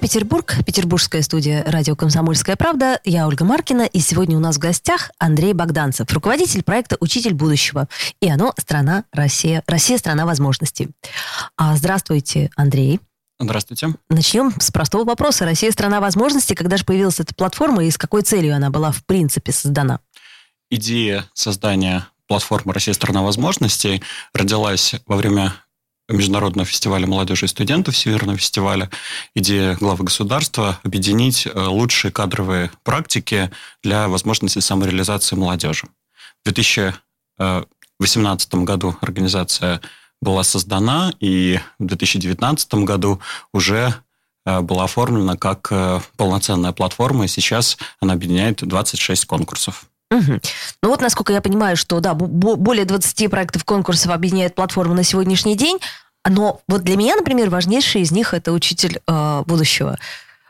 Петербург, петербургская студия радио «Комсомольская правда». Я Ольга Маркина, и сегодня у нас в гостях Андрей Богданцев, руководитель проекта «Учитель будущего». И оно «Страна Россия». Россия – страна возможностей. А, здравствуйте, Андрей. Здравствуйте. Начнем с простого вопроса. Россия – страна возможностей. Когда же появилась эта платформа и с какой целью она была в принципе создана? Идея создания платформы «Россия – страна возможностей» родилась во время Международного фестиваля молодежи и студентов, Северного фестиваля, идея главы государства объединить э, лучшие кадровые практики для возможности самореализации молодежи. В 2018 году организация была создана, и в 2019 году уже э, была оформлена как э, полноценная платформа, и сейчас она объединяет 26 конкурсов. Угу. Ну вот, насколько я понимаю, что да, более 20 проектов конкурсов объединяет платформа на сегодняшний день, но вот для меня, например, важнейший из них это учитель э, будущего.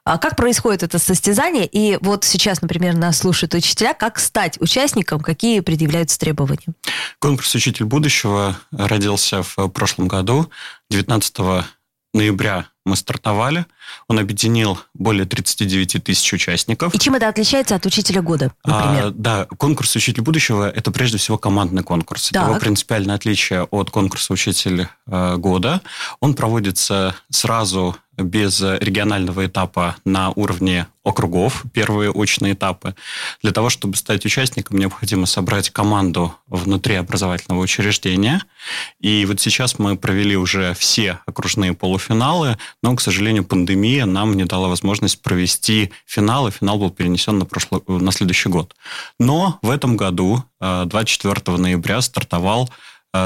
А как происходит это состязание? И вот сейчас, например, нас слушают учителя. Как стать участником? Какие предъявляются требования? Конкурс «Учитель будущего» родился в прошлом году, 19 ноября мы стартовали. Он объединил более 39 тысяч участников. И чем это отличается от учителя года, например? А, да, конкурс «Учитель будущего» – это прежде всего командный конкурс. Так. Его принципиальное отличие от конкурса «Учитель э, года». Он проводится сразу без регионального этапа на уровне округов, первые очные этапы. Для того, чтобы стать участником, необходимо собрать команду внутри образовательного учреждения. И вот сейчас мы провели уже все окружные полуфиналы, но, к сожалению, пандемия нам не дала возможность провести финал, и финал был перенесен на, прошлый, на следующий год. Но в этом году, 24 э, ноября, стартовал э,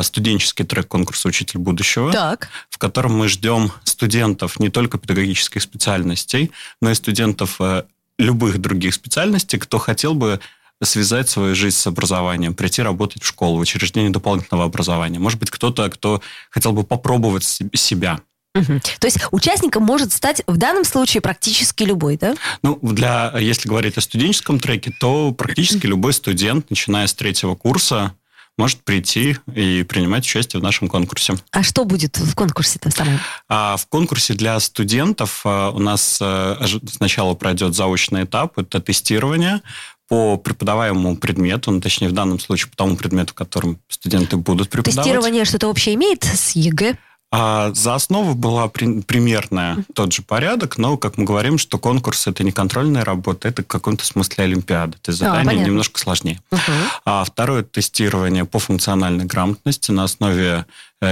студенческий трек конкурса «Учитель будущего», так. в котором мы ждем студентов не только педагогических специальностей, но и студентов э, любых других специальностей, кто хотел бы связать свою жизнь с образованием, прийти работать в школу, в учреждение дополнительного образования. Может быть, кто-то, кто хотел бы попробовать себя. Угу. То есть участником может стать в данном случае практически любой, да? Ну, для, если говорить о студенческом треке, то практически любой студент, начиная с третьего курса, может прийти и принимать участие в нашем конкурсе. А что будет в конкурсе-то самом? А в конкурсе для студентов а, у нас а, сначала пройдет заочный этап, это тестирование по преподаваемому предмету, ну, точнее, в данном случае по тому предмету, которым студенты будут преподавать. Тестирование что-то общее имеет с ЕГЭ? А за основу была при, примерная тот же порядок, но, как мы говорим, что конкурс это не контрольная работа, это в каком-то смысле олимпиада. Это задание а, немножко сложнее. Угу. А второе тестирование по функциональной грамотности на основе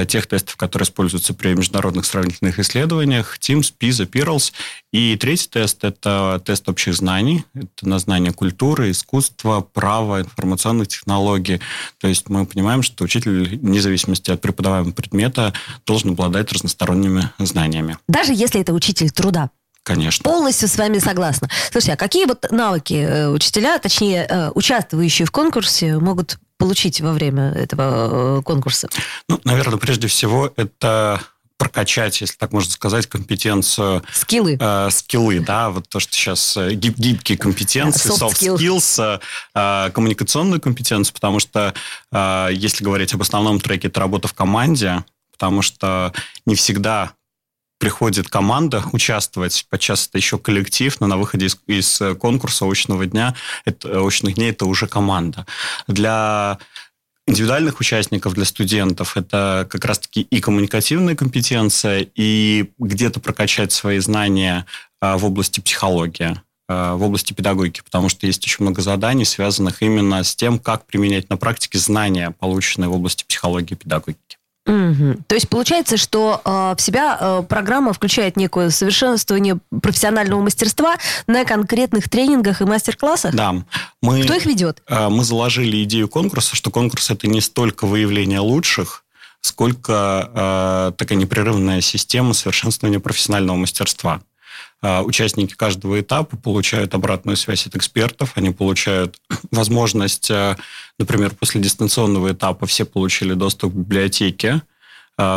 тех тестов, которые используются при международных сравнительных исследованиях, TIMSS, PISA, PIRLS. И третий тест – это тест общих знаний. Это на знание культуры, искусства, права, информационных технологий. То есть мы понимаем, что учитель, вне зависимости от преподаваемого предмета, должен обладать разносторонними знаниями. Даже если это учитель труда? Конечно. Полностью с вами согласна. Слушайте, а какие вот навыки э, учителя, точнее, э, участвующие в конкурсе, могут получить во время этого э, конкурса? Ну, наверное, прежде всего это прокачать, если так можно сказать, компетенцию... Скиллы. Э, скиллы, да, вот то, что сейчас э, гиб гибкие компетенции, soft, soft skills, э, коммуникационную компетенцию, потому что, э, если говорить об основном треке, это работа в команде, потому что не всегда приходит команда участвовать, подчас это еще коллектив, но на выходе из, из конкурса очного дня, это, очных дней это уже команда. Для индивидуальных участников, для студентов, это как раз-таки и коммуникативная компетенция, и где-то прокачать свои знания а, в области психологии а, в области педагогики, потому что есть очень много заданий, связанных именно с тем, как применять на практике знания, полученные в области психологии и педагогики. Угу. То есть получается, что э, в себя э, программа включает некое совершенствование профессионального мастерства на конкретных тренингах и мастер-классах? Да. Мы, Кто их ведет? Э, мы заложили идею конкурса, что конкурс это не столько выявление лучших, сколько э, такая непрерывная система совершенствования профессионального мастерства. А, участники каждого этапа получают обратную связь от экспертов, они получают возможность, а, например, после дистанционного этапа все получили доступ к библиотеке,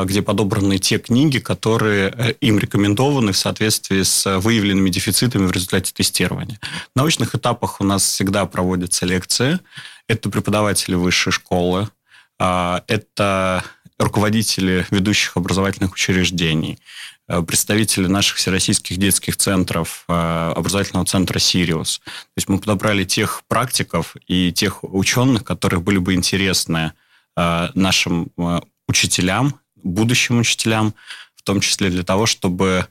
где подобраны те книги, которые им рекомендованы в соответствии с выявленными дефицитами в результате тестирования. В научных этапах у нас всегда проводятся лекции. Это преподаватели высшей школы, это руководители ведущих образовательных учреждений, Э, представители наших всероссийских детских центров, э, образовательного центра «Сириус». То есть мы подобрали тех практиков и тех ученых, которые были бы интересны э, нашим учителям, будущим учителям, в том числе для того, чтобы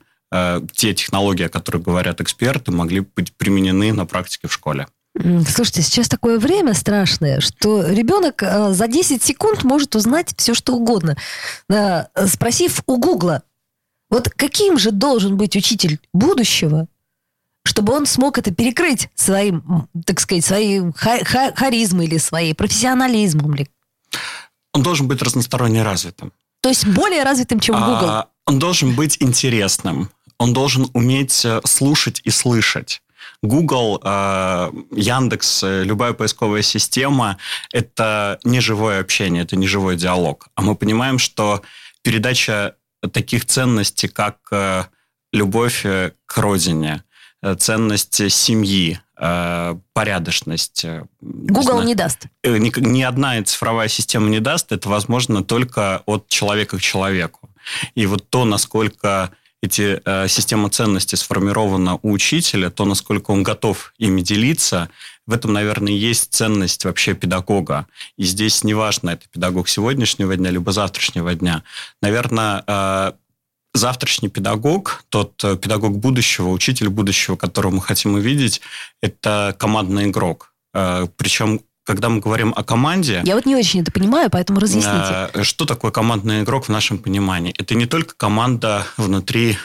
те технологии, о которых говорят эксперты, могли быть применены на практике в школе. Слушайте, сейчас такое время страшное, что ребенок за 10 секунд может узнать все, что угодно. Спросив у Гугла, вот каким же должен быть учитель будущего, чтобы он смог это перекрыть своим, так сказать, своей харизмой или своей профессионализмом? Ли? Он должен быть разносторонне развитым. То есть более развитым, чем Google? А, он должен быть интересным. Он должен уметь э, слушать и слышать. Google, э, Яндекс, э, любая поисковая система – это не живое общение, это не живой диалог. А мы понимаем, что передача таких ценностей, как э, любовь э, к родине, э, ценность семьи, порядочность. Google не, не даст. Ни, ни одна цифровая система не даст. Это возможно только от человека к человеку. И вот то, насколько эти э, система ценностей сформирована у учителя, то, насколько он готов ими делиться, в этом, наверное, есть ценность вообще педагога. И здесь неважно, это педагог сегодняшнего дня, либо завтрашнего дня. Наверное, э, завтрашний педагог, тот э, педагог будущего, учитель будущего, которого мы хотим увидеть, это командный игрок. Э, Причем когда мы говорим о команде... Я вот не очень это понимаю, поэтому разъясните. Что такое командный игрок в нашем понимании? Это не только команда внутри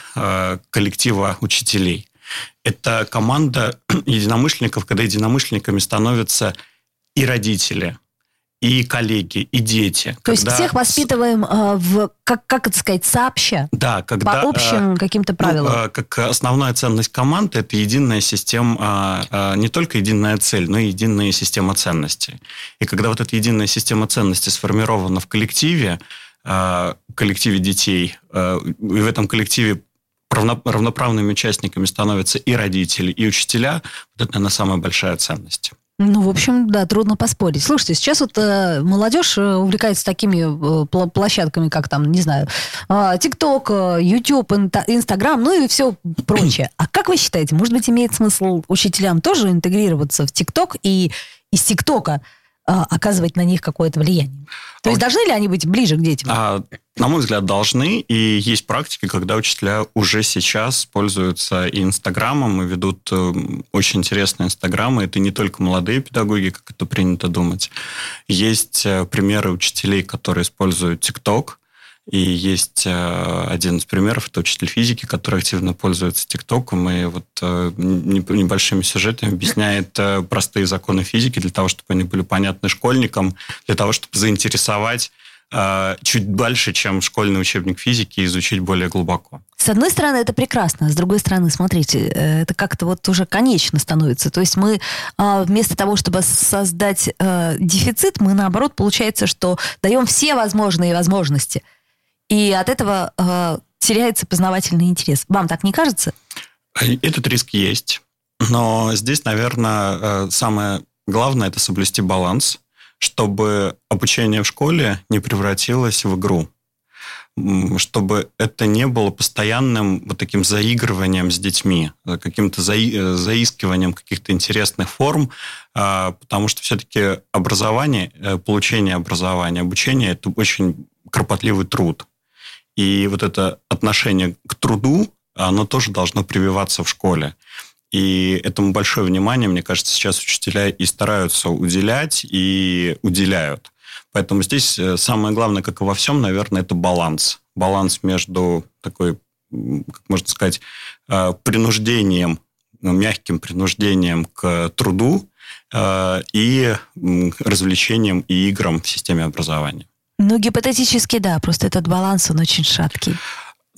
коллектива учителей это команда единомышленников, когда единомышленниками становятся и родители, и коллеги, и дети. То когда... есть всех воспитываем э, в, как, как это сказать, сообща? Да, когда... По общим э, каким-то правилам? Ну, э, как основная ценность команды – это единая система, э, э, не только единая цель, но и единая система ценностей. И когда вот эта единая система ценностей сформирована в коллективе, коллективе детей, и в этом коллективе равноправными участниками становятся и родители, и учителя, вот это, наверное, самая большая ценность. Ну, в общем, да, трудно поспорить. Слушайте, сейчас вот э, молодежь э, увлекается такими э, площадками, как там, не знаю, э, ТикТок, э, YouTube, Инстаграм, ну и все прочее. А как вы считаете, может быть, имеет смысл учителям тоже интегрироваться в ТикТок и из ТикТока а, оказывать на них какое-то влияние. То есть должны ли они быть ближе к детям? А, на мой взгляд, должны. И есть практики, когда учителя уже сейчас пользуются и Инстаграмом, и ведут э, очень интересные Инстаграмы. Это не только молодые педагоги, как это принято думать. Есть э, примеры учителей, которые используют ТикТок, и есть э, один из примеров, это учитель физики, который активно пользуется ТикТоком и вот э, небольшими сюжетами объясняет простые законы физики для того, чтобы они были понятны школьникам, для того, чтобы заинтересовать чуть дальше, чем школьный учебник физики, изучить более глубоко. С одной стороны, это прекрасно. С другой стороны, смотрите, это как-то вот уже конечно становится. То есть мы вместо того, чтобы создать дефицит, мы наоборот, получается, что даем все возможные возможности – и от этого э, теряется познавательный интерес. Вам так не кажется? Этот риск есть. Но здесь, наверное, э, самое главное – это соблюсти баланс, чтобы обучение в школе не превратилось в игру чтобы это не было постоянным вот таким заигрыванием с детьми, э, каким-то заи э, заискиванием каких-то интересных форм, а, потому что все-таки образование, получение образования, обучение – это очень кропотливый труд. И вот это отношение к труду, оно тоже должно прививаться в школе. И этому большое внимание, мне кажется, сейчас учителя и стараются уделять, и уделяют. Поэтому здесь э, самое главное, как и во всем, наверное, это баланс. Баланс между такой, как можно сказать, э, принуждением, ну, мягким принуждением к труду э, и развлечением и играм в системе образования. Ну, гипотетически, да, просто этот баланс, он очень шаткий.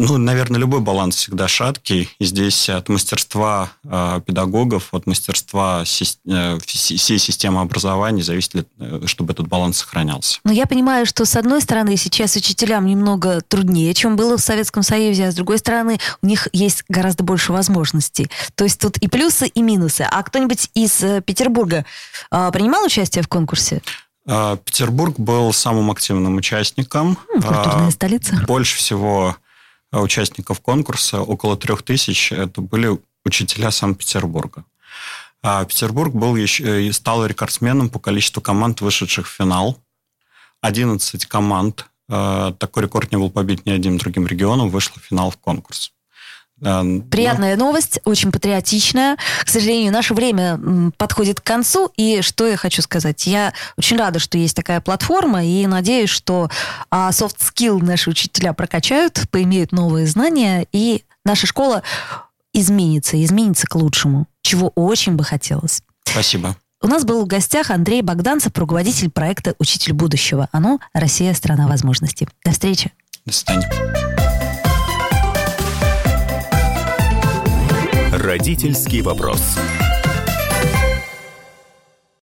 Ну, наверное, любой баланс всегда шаткий. И здесь от мастерства э, педагогов, от мастерства си, э, всей системы образования зависит, э, чтобы этот баланс сохранялся. Но я понимаю, что с одной стороны сейчас учителям немного труднее, чем было в Советском Союзе, а с другой стороны у них есть гораздо больше возможностей. То есть тут и плюсы, и минусы. А кто-нибудь из э, Петербурга э, принимал участие в конкурсе? Э, Петербург был самым активным участником. Культурная э, столица. Больше всего участников конкурса, около трех тысяч, это были учителя Санкт-Петербурга. А Петербург был еще, и стал рекордсменом по количеству команд, вышедших в финал. 11 команд, э, такой рекорд не был побит ни одним другим регионом, вышло в финал в конкурс. Приятная ну. новость, очень патриотичная. К сожалению, наше время подходит к концу. И что я хочу сказать? Я очень рада, что есть такая платформа, и надеюсь, что а, soft skill наши учителя прокачают, поимеют новые знания, и наша школа изменится, изменится к лучшему, чего очень бы хотелось. Спасибо. У нас был в гостях Андрей Богданцев, руководитель проекта «Учитель будущего». Оно «Россия – страна возможностей». До встречи. До свидания. Родительский вопрос.